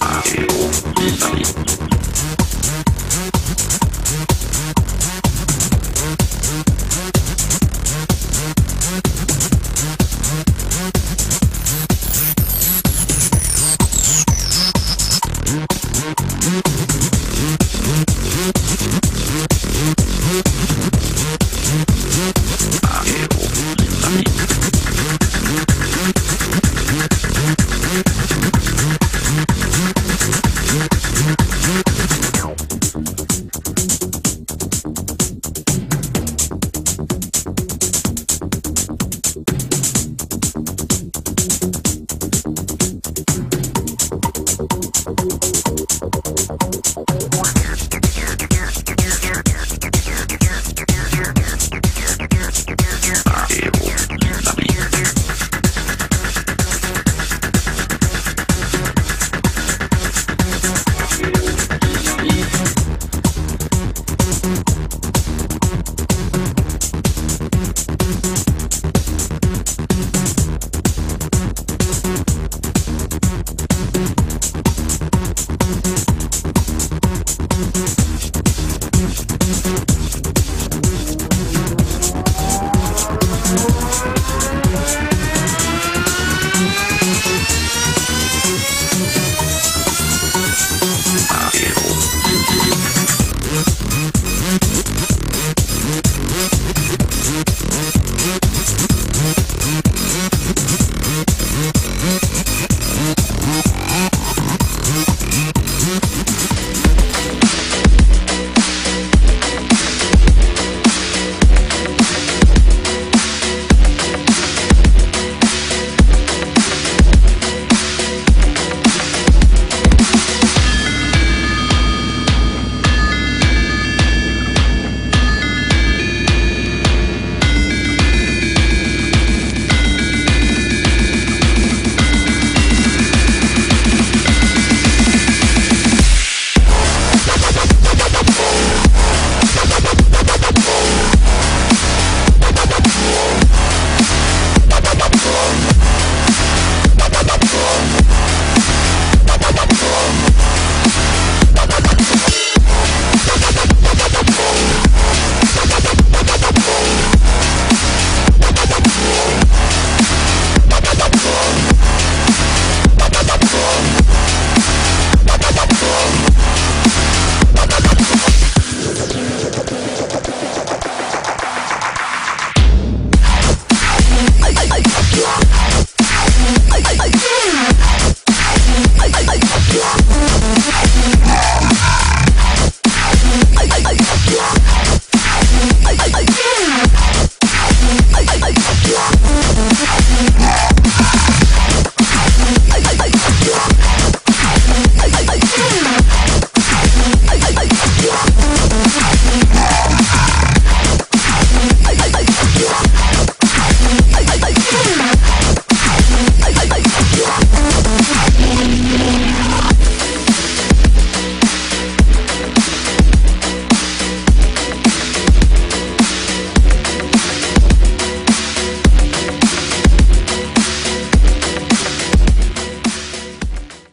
あ、えっと、いい。you.